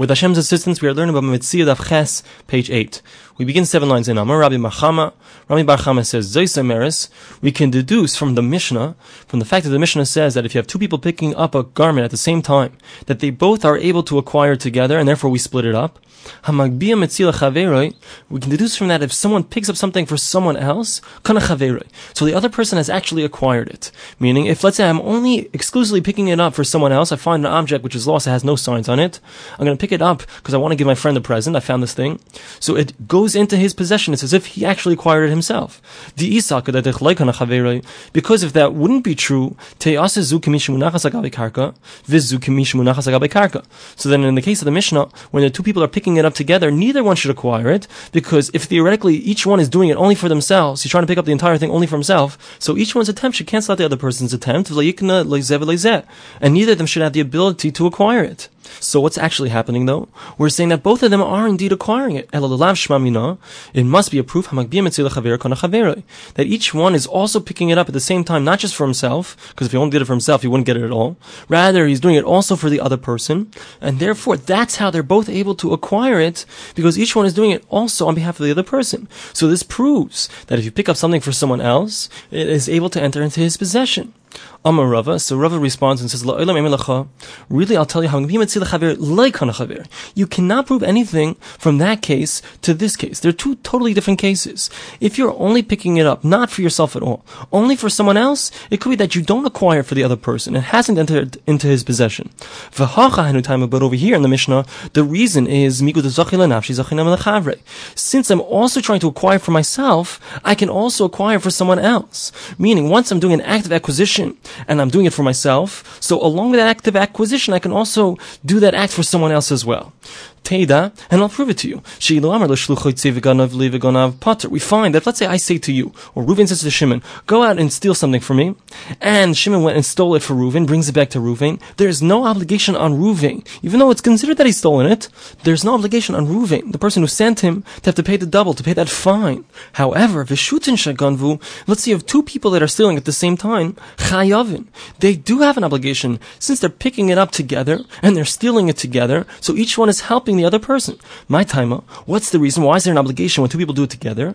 With Hashem's assistance, we are learning about Metzia Daf Ches, page 8. We begin seven lines in Amar, Rabbi Machama. Rami Bar Chama says, Zoysa we can deduce from the Mishnah, from the fact that the Mishnah says that if you have two people picking up a garment at the same time, that they both are able to acquire together, and therefore we split it up. We can deduce from that if someone picks up something for someone else, so the other person has actually acquired it. Meaning, if let's say I'm only exclusively picking it up for someone else, I find an object which is lost, it has no signs on it, I'm going to pick it up because I want to give my friend a present, I found this thing. So it goes into his possession, it's as if he actually acquired it himself. The Because if that wouldn't be true, so then in the case of the Mishnah, when the two people are picking it up together, neither one should acquire it, because if theoretically each one is doing it only for themselves, he's trying to pick up the entire thing only for himself, so each one's attempt should cancel out the other person's attempt, and neither of them should have the ability to acquire it. So what's actually happening though? We're saying that both of them are indeed acquiring it. It must be a proof that each one is also picking it up at the same time, not just for himself, because if he only did it for himself, he wouldn't get it at all. Rather, he's doing it also for the other person, and therefore that's how they're both able to acquire it, because each one is doing it also on behalf of the other person. So this proves that if you pick up something for someone else, it is able to enter into his possession. Amar Rava. So Rava responds and says, Really, I'll tell you how you cannot prove anything from that case to this case. They're two totally different cases. If you're only picking it up, not for yourself at all, only for someone else, it could be that you don't acquire for the other person. It hasn't entered into his possession. But over here in the Mishnah, the reason is since I'm also trying to acquire for myself, I can also acquire for someone else. Meaning, once I'm doing an active acquisition, and I'm doing it for myself. So along with that act of acquisition, I can also do that act for someone else as well. Teda, and I'll prove it to you. We find that, let's say I say to you, or Reuven says to Shimon, go out and steal something for me, and Shimon went and stole it for Reuven, brings it back to Reuven, there's no obligation on Reuven, even though it's considered that he's stolen it, there's no obligation on Reuven, the person who sent him, to have to pay the double, to pay that fine. However, Vishutin Shaganvu, let's say you have two people that are stealing at the same time, Chayavin, they do have an obligation, since they're picking it up together, and they're stealing it together, so each one is helping the other person. My timer, what's the reason? Why is there an obligation when two people do it together?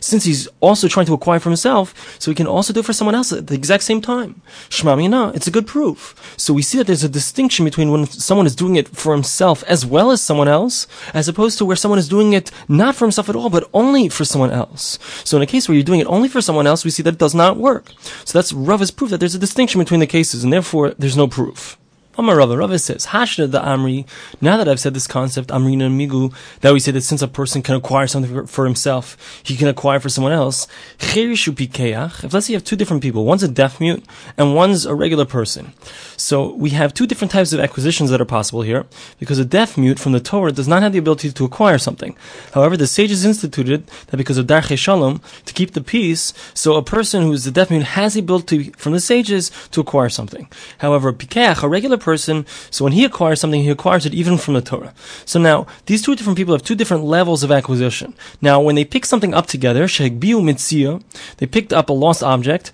Since he's also trying to acquire for himself, so he can also do it for someone else at the exact same time. It's a good proof. So we see that there's a distinction between when someone is doing it for himself as well as someone else, as opposed to where someone is doing it not for himself at all, but only for someone else. So in a case where you're doing it only for someone else, we see that it does not work. So that's Rava's proof that there's a distinction between the cases, and therefore there's no proof. Amar Rava, Rava says, Hashna the Amri, now that I've said this concept, Amrina Migu, that we say that since a person can acquire something for, himself, he can acquire for someone else, if let's say you have two different people, one's a deaf mute and one's a regular person. So we have two different types of acquisitions that are possible here, because a deaf mute from the Torah does not have the ability to acquire something. However, the sages instituted that because of Darche Shalom, to keep the peace, so a person who is a deaf mute has the ability from the sages to acquire something. However, a a regular person, so when he acquires something, he acquires it even from the Torah. So now, these two different people have two different levels of acquisition. Now, when they pick something up together, they picked up a lost object,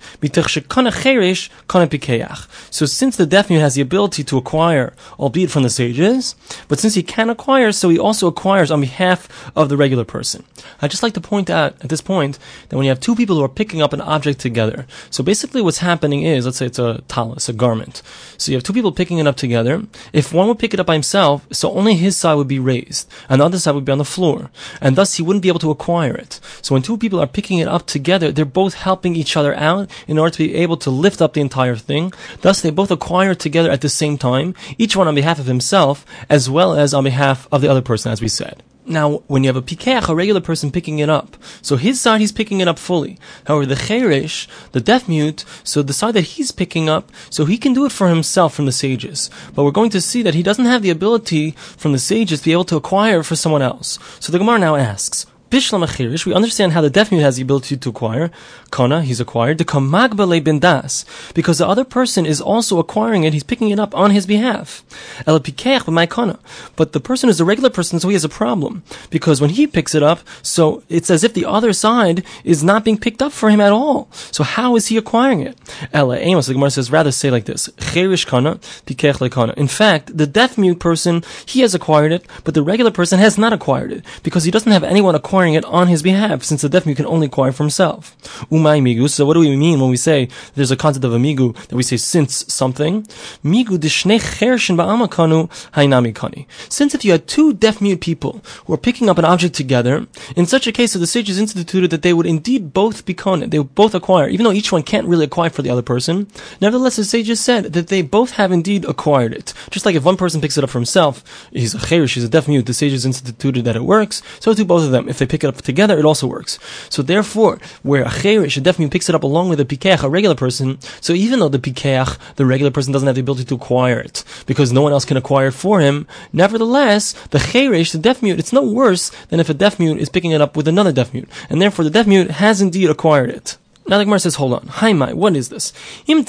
so since the deaf mute has the ability to acquire, albeit from the sages, but since he can acquire, so he also acquires on behalf of the regular person. I'd just like to point out at this point that when you have two people who are picking up an object together, so basically what's happening is, let's say it's a talus, a garment. So you have two people picking it up together. If one would pick it up by himself, so only his side would be raised, and the other side would be on the floor, and thus he wouldn't be able to acquire it. So when two people are picking it up together, they're both helping each other out in order to be able to lift up the entire thing. Thus they both acquire it together at the same time, each one on behalf of himself, as well as on behalf of the other person, as we said. Now, when you have a pikeach, a regular person picking it up, so his side he's picking it up fully. However, the cheresh, the deaf mute, so the side that he's picking up, so he can do it for himself from the sages. But we're going to see that he doesn't have the ability from the sages to be able to acquire for someone else. So the Gemara now asks, Bishlam achirish, we understand how the deaf mute has the ability to acquire. Kana, he's acquired. The kamagbale bindas, because the other person is also acquiring it, he's picking it up on his behalf. Elapikeach my kana. But the person is a regular person, so he has a problem. Because when he picks it up, so it's as if the other side is not being picked up for him at all. So how is he acquiring it? Ela Amos, the Gemara says, rather say like this. Cheresh kana, pikech kana. In fact, the deaf mute person, he has acquired it, but the regular person has not acquired it. Because he doesn't have anyone acquiring acquiring it on his behalf, since the deaf mute can only acquire for himself. Umay migu. So what do we mean when we say there's a concept of a migu that we say since something? Migu dishnei chershin ba'amakanu hainami kani. Since if you had two deaf mute people who are picking up an object together, in such a case, the sages instituted that they would indeed both be kani, they would both acquire, even though each one can't really acquire for the other person. Nevertheless, the sages said that they both have indeed acquired it. Just like if one person picks it up for himself, he's a cheresh, he's a deaf mute, the sages instituted that it works, so do both of them. If they pick it up together, it also works. So therefore, where a cheresh, a definitely picks it up along with a pikeach, a regular person, so even though the pikeach, the regular person doesn't have the ability to acquire it, because no one else can acquire it for him, nevertheless, the cheresh, the deaf mute, it's no worse than if a deaf mute is picking it up with another deaf mute. And therefore, the deaf mute has indeed acquired it. Now the Gemara says, hold on. Hi, my, what is this? Even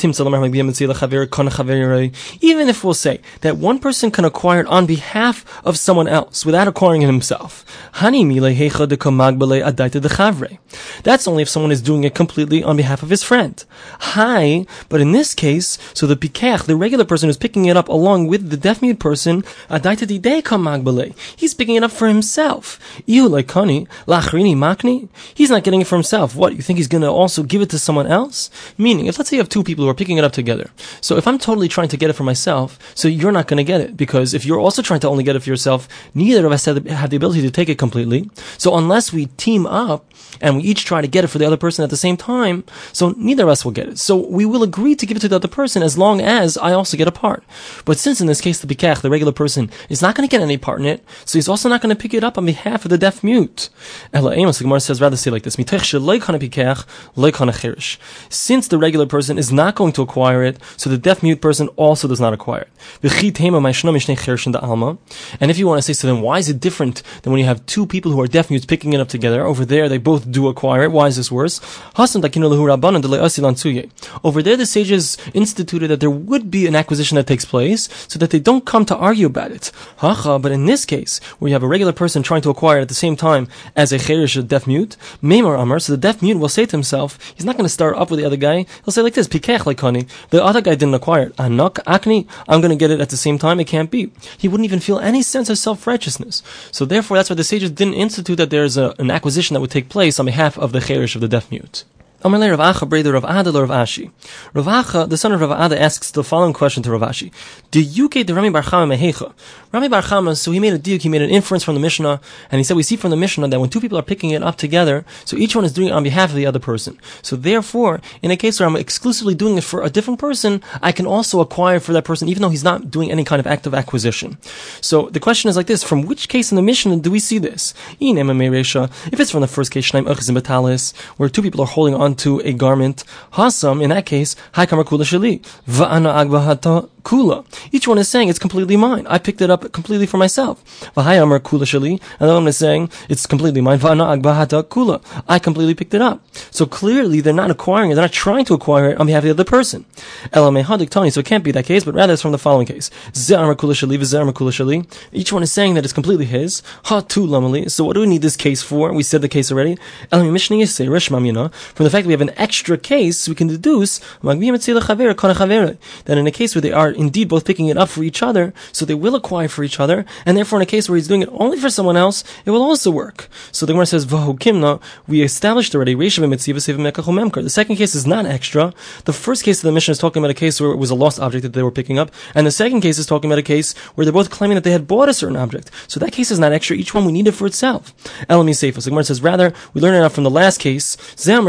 if we'll say that one person can acquire it on behalf of someone else without acquiring it himself. That's only if someone is doing it completely on behalf of his friend. Hi, but in this case, so the pikach, the regular person who's picking it up along with the deaf mute person, he's picking it up for himself. He's not getting it for himself. What, you think he's gonna also give it to someone else? Meaning, if let's say you have two people who are picking it up together, so if I'm totally trying to get it for myself, so you're not going to get it because if you're also trying to only get it for yourself, neither of us have the ability to take it completely. So unless we team up and we each try to get it for the other person at the same time, so neither of us will get it. So we will agree to give it to the other person as long as I also get a part. But since in this case the pikach, the regular person, is not going to get any part in it, so he's also not going to pick it up on behalf of the deaf mute. Ela Amos, the Gemara says rather say like this: since the regular person is not going to acquire it, so the deaf mute person also does not acquire it. And if you want to say, so then why is it different than when you have two people who are deaf mutes picking it up together? Over there, they both do acquire it. Why is this worse? Over there, the sages instituted that there would be an acquisition that takes place, so that they don't come to argue about it. But in this case, where you have a regular person trying to acquire it at the same time as a a deaf mute, so the deaf mute will say to himself, he's not going to start up with the other guy. He'll say like this, pikech like honey. The other guy didn't acquire it. Anak, akni, I'm going to get it at the same time. It can't be. He wouldn't even feel any sense of self-righteousness. So therefore, that's why the sages didn't institute that there's a, an acquisition that would take place on behalf of the cheresh of the deaf mute. Amalei Rav Acha, brother of Ada, Rav Ashi. Rav Acha, the son of Rav Ada, asks the following question to Rav Ashi. Do you get the Rami Bar Chama mehecha? Rami Bar Chama, so he made a diuk, he made an inference from the Mishnah, and he said we see from the Mishnah that when two people are picking it up together, so each one is doing it on behalf of the other person. So therefore, in a case where I'm exclusively doing it for a different person, I can also acquire for that person, even though he's not doing any kind of active acquisition. So the question is like this, from which case in the Mishnah do we see this? If it's from the first case, where two people are holding on onto a garment, hasam, in that case, haikam kula shali, va'ana agbahata kula. Each one is saying it's completely mine. I picked it up completely for myself. V'hayamar kula shali, and the one is saying it's completely mine. Va'ana agbahata kula. I completely picked it up. So clearly they're not acquiring it. They're not trying to acquire it on behalf of the other person. Elamehadik tani. So it can't be that case, but rather it's from the following case. Ze'amar kula shali, v'ze'amar kula shali. Each one is saying that it's completely his. Ha tu lamali. So what do we need this case for? We said the case already. From the fact that we have an extra case, we can deduce that in a case where they are indeed both picking it up for each other, so they will acquire for each other, and therefore in a case where he's doing it only for someone else, it will also work. So the Gemara says, kimna, we established already, the second case is not extra. The first case of the Mishnah is talking about a case where it was a lost object that they were picking up, and the second case is talking about a case where they're both claiming that they had bought a certain object. So that case is not extra, each one we need it for itself. Elami Seifos. The Gemara says, rather, we learn enough from the last case, in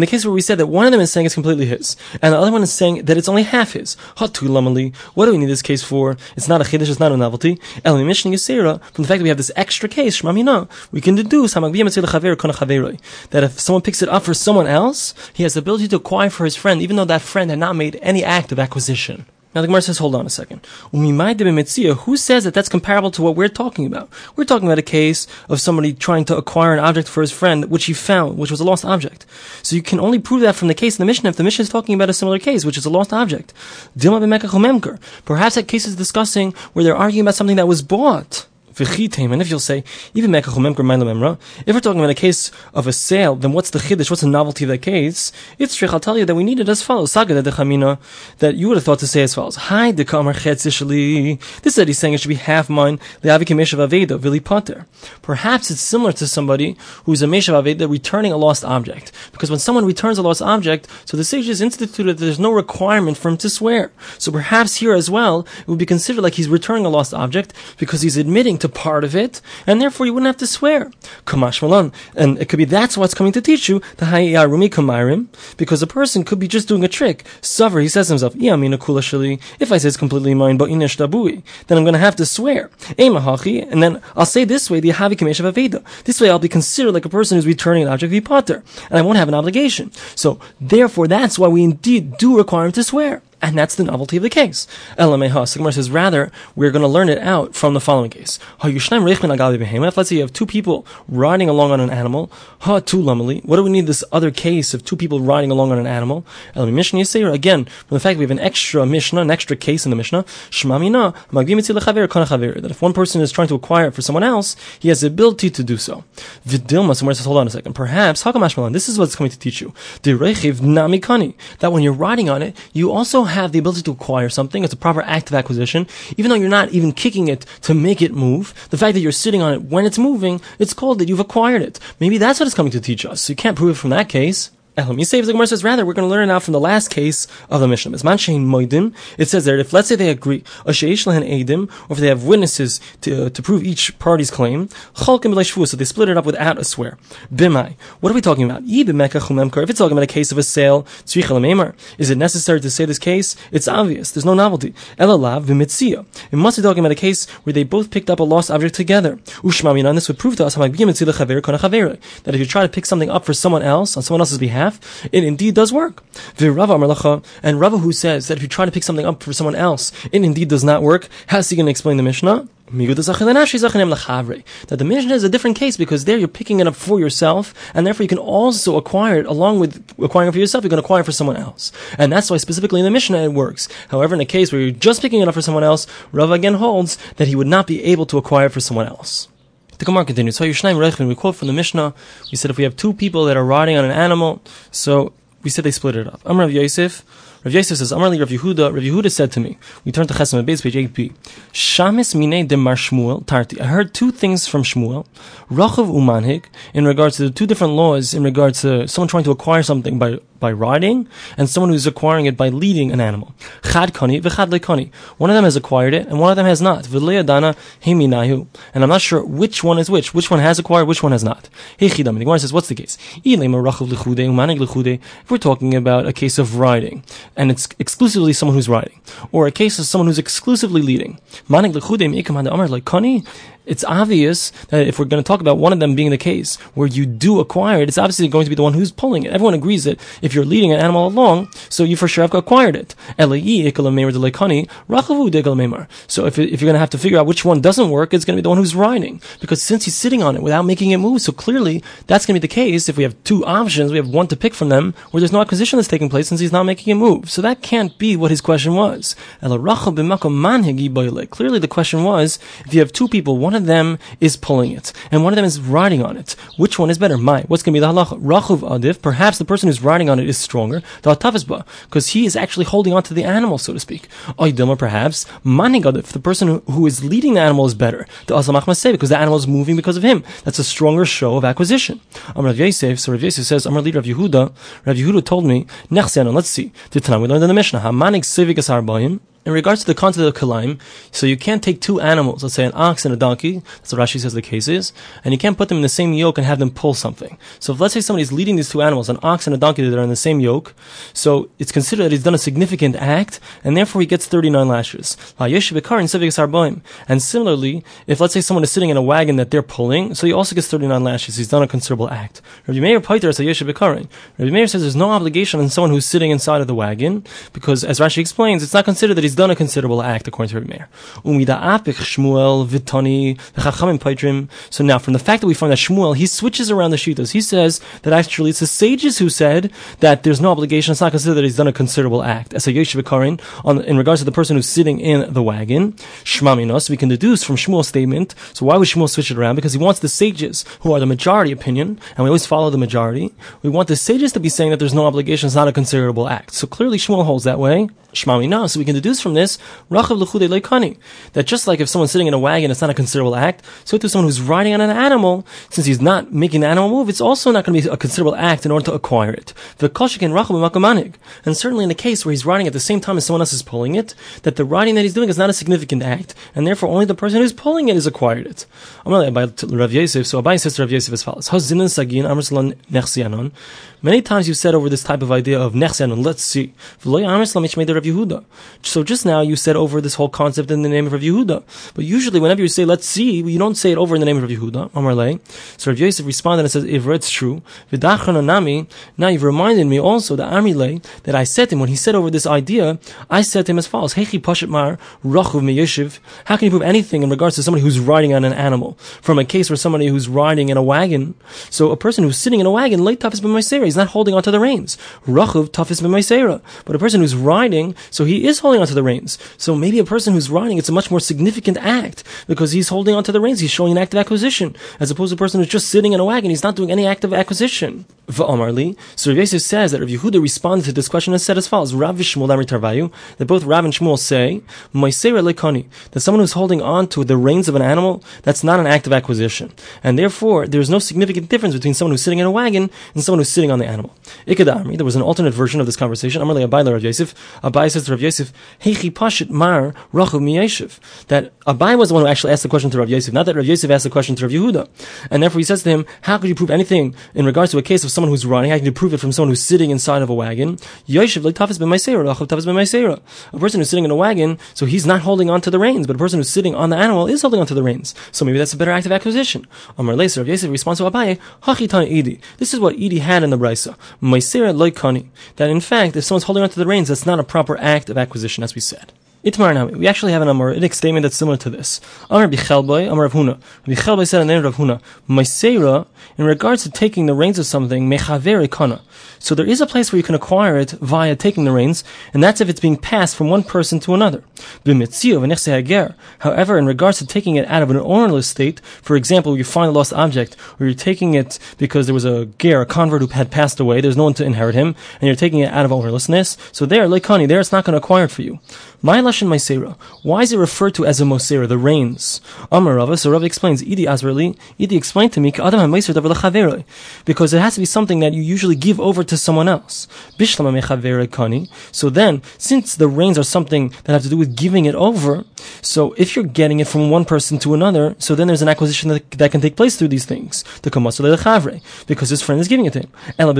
the case where we said that one of them is saying it's completely his, and the other one is saying that it's only half his. What do we need this case for? It's not a chiddush, it's not a novelty. From the fact that we have this extra case, we can deduce that if someone picks it up for someone else, he has the ability to acquire for his friend, even though that friend had not made any act of acquisition. Now the Gemara says, hold on a second. Who says that that's comparable to what we're talking about? We're talking about a case of somebody trying to acquire an object for his friend, which he found, which was a lost object. So you can only prove that from the case in the Mishnah if the Mishnah is talking about a similar case, which is a lost object. Perhaps that case is discussing where they're arguing about something that was bought. And if you'll say, even if we're talking about a case of a sale, then what's the chiddush? What's the novelty of that case? It's you that we need it as follows. Saga de chamina, that you would have thought to say as follows. Hi, de kamar chetzishli, This is that he's saying it should be half mine. Leavikimeshva Veda, Vili pater. Perhaps it's similar to somebody who's a meshav aveda returning a lost object. Because when someone returns a lost object, so the sages instituted that there's no requirement for him to swear. So perhaps here as well, it would be considered like he's returning a lost object because he's admitting to part of it, and therefore you wouldn't have to swear. Kamash Malan. And it could be that's what's coming to teach you the Hayarumi Kamairim, because a person could be just doing a trick. Suffer, he says to himself, I am a kula sali, if I say it's completely mine, but then I'm going to have to swear. And then I'll say this way, the Havi Kameshav Aveda. This way I'll be considered like a person who's returning an object of Potter, and I won't have an obligation. So, therefore, that's why we indeed do require him to swear. And that's the novelty of the case. Elameha. Sigmar says, rather, we're going to learn it out from the following case. Let's say you have two people riding along on an animal. Ha tu lamali. What do we need this other case of two people riding along on an animal? Mishnah Yisera. Again, from the fact we have an extra Mishnah, an extra case in the Mishnah, Shmamina. that if one person is trying to acquire it for someone else, he has the ability to do so. Vidilma, somewhere says, hold on a second. Perhaps, this is what's coming to teach you. That when you're riding on it, you also have the ability to acquire something. It's a proper act of acquisition. Even though you're not even kicking it to make it move, the fact that you're sitting on it when it's moving, it's called that you've acquired it. Maybe that's what it's coming to teach us. You can't prove it from that case. Elam Yisef, the Gemara says, rather, we're going to learn now from the last case of the Mishnah. It says there, if let's say they agree, or if they have witnesses to, to prove each party's claim, so they split it up without a swear. Bimai. What are we talking about? If it's talking about a case of a sale, is it necessary to say this case? It's obvious. There's no novelty. It must be talking about a case where they both picked up a lost object together. This would prove to us that if you try to pick something up for someone else, on someone else's behalf, it indeed does work. And Rava who says that if you try to pick something up for someone else, it indeed does not work, how's he going to explain the Mishnah? That the Mishnah is a different case because there you're picking it up for yourself, and therefore you can also acquire it along with acquiring it for yourself, going to acquire for someone else. And that's why specifically in the Mishnah it works. However, in a case where you're just picking it up for someone else, Rava again holds that he would not be able to acquire for someone else. The Gemara continues. So we quote from the Mishnah. We said if we have two people that are riding on an animal, so we said they split it up. Amr of Yosef. Rav Yosef says, Amarli Rav Yehuda, Rav Yehuda said to me, we turn to Chesem base page 8b, Shamis mine de mar Shmuel, Tarti. I heard two things from Shmuel, Rachav umanhik, in regards to the two different laws in regards to someone trying to acquire something by by riding, and someone who's acquiring it by leading an animal. Chad kani v'chad lekani. One of them has acquired it, and one of them has not. V'le'adana heminayu. And I'm not sure which one is which. Which one has acquired, which one has not. The Gemara says, what's the case? If we're talking about a case of riding, and it's exclusively someone who's riding, or a case of someone who's exclusively leading, it's obvious that if we're going to talk about one of them being the case where you do acquire it, it's obviously going to be the one who's pulling it. Everyone agrees that if you're leading an animal along, so you for sure have acquired it. So if, if you're going to have to figure out which one doesn't work, it's going to be the one who's riding. Because since he's sitting on it without making it move, so clearly that's going to be the case. If we have two options, we have one to pick from them where there's no acquisition that's taking place since he's not making it move. So that can't be what his question was. Clearly the question was, if you have two people, one one of them is pulling it, and one of them is riding on it. Which one is better? My, what's going to be the halacha? Rachuv adif. Perhaps the person who's riding on it is stronger. The atavizba, because he is actually holding on to the animal, so to speak. Oidilma, perhaps manig if The person who, is leading the animal is better. The asamach say because the animal is moving because of him. That's a stronger show of acquisition. Amr Rav Yosef. So Rav Yosef says, Amr leader of Yehuda. Rav Yehuda told me, Nechsenon. Let's see. The Tanam we learned in the Mishnah. Hamanig civic arbaim. In regards to the concept of kalaim, so you can't take two animals, let's say an ox and a donkey, that's what Rashi says the case is, and you can't put them in the same yoke and have them pull something. So if let's say somebody's leading these two animals, an ox and a donkey that are in the same yoke, so it's considered that he's done a significant act, and therefore he gets 39 lashes. And similarly, if let's say someone is sitting in a wagon that they're pulling, so he also gets 39 lashes, he's done a considerable act. Rabbi Meir Paiter says Rabbi Meir says there's no obligation on someone who's sitting inside of the wagon, because as Rashi explains, it's not considered that he's he's done a considerable act, according to Rabbi Meir. Shmuel vitani. So now, from the fact that we find that Shmuel, he switches around the shitas. He says that actually it's the sages who said that there's no obligation. It's not considered that he's done a considerable act. As a yeshiva karin, on in regards to the person who's sitting in the wagon, shmaminos, we can deduce from Shmuel's statement. So why would Shmuel switch it around? Because he wants the sages, who are the majority opinion, and we always follow the majority. We want the sages to be saying that there's no obligation. It's not a considerable act. So clearly Shmuel holds that way. Shmami now. So we can deduce from this, that just like if someone's sitting in a wagon, it's not a considerable act, so to someone who's riding on an animal, since he's not making the animal move, it's also not going to be a considerable act in order to acquire it. The. And certainly in the case where he's riding at the same time as someone else is pulling it, that the riding that he's doing is not a significant act, and therefore only the person who's pulling it has acquired it. So Abai says to Rav Yosef as follows, Many times you said over this type of idea of Nechsianon, let's see. So just now you said over this whole concept in the name of Rav Yehuda. But usually whenever you say let's see, you don't say it over in the name of Rav Yehuda. So Rav Yosef responded and says, if it's true, now you've reminded me also that Amrile, that I said him, when he said over this idea, I said him as follows, How can you prove anything in regards to somebody who's riding on an animal? From a case where somebody who's riding in a wagon, so a person who's sitting in a wagon, late tafis b'maisera, he's not holding onto the reins. Rachuv tafis b'maisera. But a person who's riding, so he is holding onto the reins. So maybe a person who's riding, it's a much more significant act because he's holding onto the reins. He's showing an act of acquisition, as opposed to a person who's just sitting in a wagon. He's not doing any act of acquisition. V'amarli. So Rav Yosef says that Rav Yehuda responded to this question and said as follows: Rav Shmuel Tarvayu, that both Rav and Shmuel say, "Maisera lekani," that someone who's holding on to the reins of an animal, that's not an act of acquisition, and therefore there's no significant difference between someone who's sitting in a wagon and someone who's sitting on the animal. Ikadamri. There was an alternate version of this conversation. Amarli Abai Rav Yosef. Abai says to Rav Yosef, "Heichi pashit mar rachav miyeshiv." That Abai was the one who actually asked the question to Rav Yosef, not that Rav Yosef asked the question to Rav Yehuda, and therefore he says to him, "How could you prove anything in regards to a case of someone who's running? How can prove it from someone who's sitting inside of a wagon?" A person who's sitting in a wagon, so he's not holding on to the reins, but a person who's sitting on the animal is holding on to the reins. So maybe that's a better act of acquisition. This is what Idi had in the brisa. That in fact, if someone's holding on to the reins, that's not a proper act of acquisition, as we said. Itmar Nami. We actually have an Amoritic statement that's similar to this. Amar Bichelboy, Amar Rav Huna. Bichelboy said in the name of Rav Huna, Maisera, in regards to taking the reins of something, Mechaver Kana. So there is a place where you can acquire it via taking the reins, and that's if it's being passed from one person to another. However, in regards to taking it out of an ownerless state, for example, you find a lost object, or you're taking it because there was a ger, a convert who had passed away, there's no one to inherit him, and you're taking it out of ownerlessness, so there, Lekani, there it's not going to acquire it for you. My lashon Maisera. Why is it referred to as a Mosera, the reins? Amar Rava. So Rava explains. Idi. Idi explained to me. Because it has to be something that you usually give over to someone else. So then, since the reins are something that have to do with giving it over, so if you're getting it from one person to another, so then there's an acquisition that, that can take place through these things. Because his friend is giving it to him. But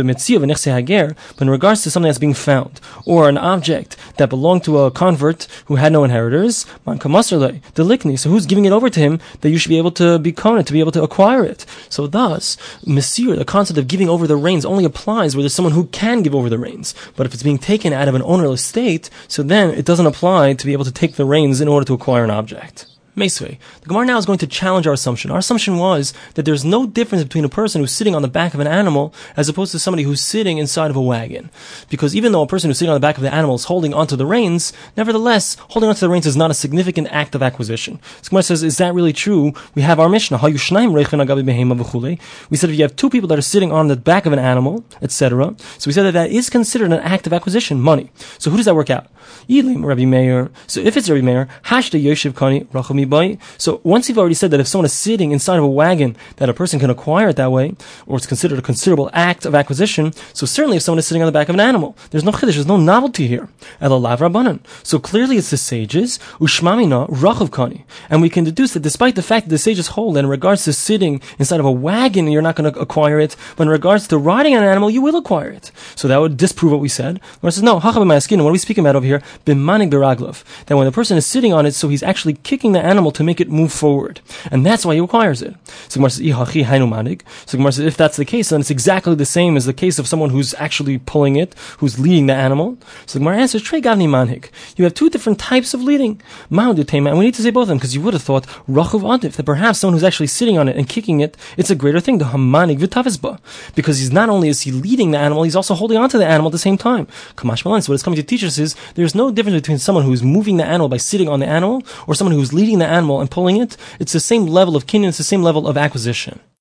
in regards to something that's being found, or an object that belonged to a convert who had no inheritors, the likni. So who's giving it over to him that you should be able to be it, to be able to acquire it? So thus, Messiah, the concept of giving over the reins only applies where there's someone who can give over the reins. But if it's being taken out of an ownerless state, so then it doesn't apply to be able to take the reins in order to acquire an object. Mesve. The Gemara now is going to challenge our assumption. Our assumption was that there's no difference between a person who's sitting on the back of an animal as opposed to somebody who's sitting inside of a wagon. Because even though a person who's sitting on the back of the animal is holding onto the reins, nevertheless, holding onto the reins is not a significant act of acquisition. So Gemara says, is that really true? We have our Mishnah. We said if you have two people that are sitting on the back of an animal, etc., so we said that that is considered an act of acquisition, money. So who does that work out? Rabbi Meir. So if it's Rabbi Meir, Hashda Yoshev Kani Rachami So once you've already said that if someone is sitting inside of a wagon, that a person can acquire it that way, or it's considered a considerable act of acquisition, so certainly if someone is sitting on the back of an animal, there's no chiddush, there's no novelty here. Elalav Rabbanan. So clearly it's the sages, Ushmamina Rachav Kani. And we can deduce that despite the fact that the sages hold that in regards to sitting inside of a wagon, you're not going to acquire it, but in regards to riding an animal, you will acquire it. So that would disprove what we said. Where says, no, What are we speaking about over here? Bimanik Biraglov. That when the person is sitting on it, so he's actually kicking the animal to make it move forward. And that's why he requires it. So Gemara says, manig. so Gemara says, if that's the case, then it's exactly the same as the case of someone who's actually pulling it, who's leading the animal. So Gemara answers, Trey Gavni Manhik. You have two different types of leading. And we need to say both of them, because you would have thought, Rachuv Adif, that perhaps someone who's actually sitting on it and kicking it, it's a greater thing, the Hamanik Vitavizba. Because he's not only is he leading the animal, he's also holding onto the animal at the same time. Kamash Malan. So what it's coming to teach us is there's no difference between someone who's moving the animal by sitting on the animal or someone who's leading the animal and pulling it. It's the same level of kinyan, it's the same level of acquisition.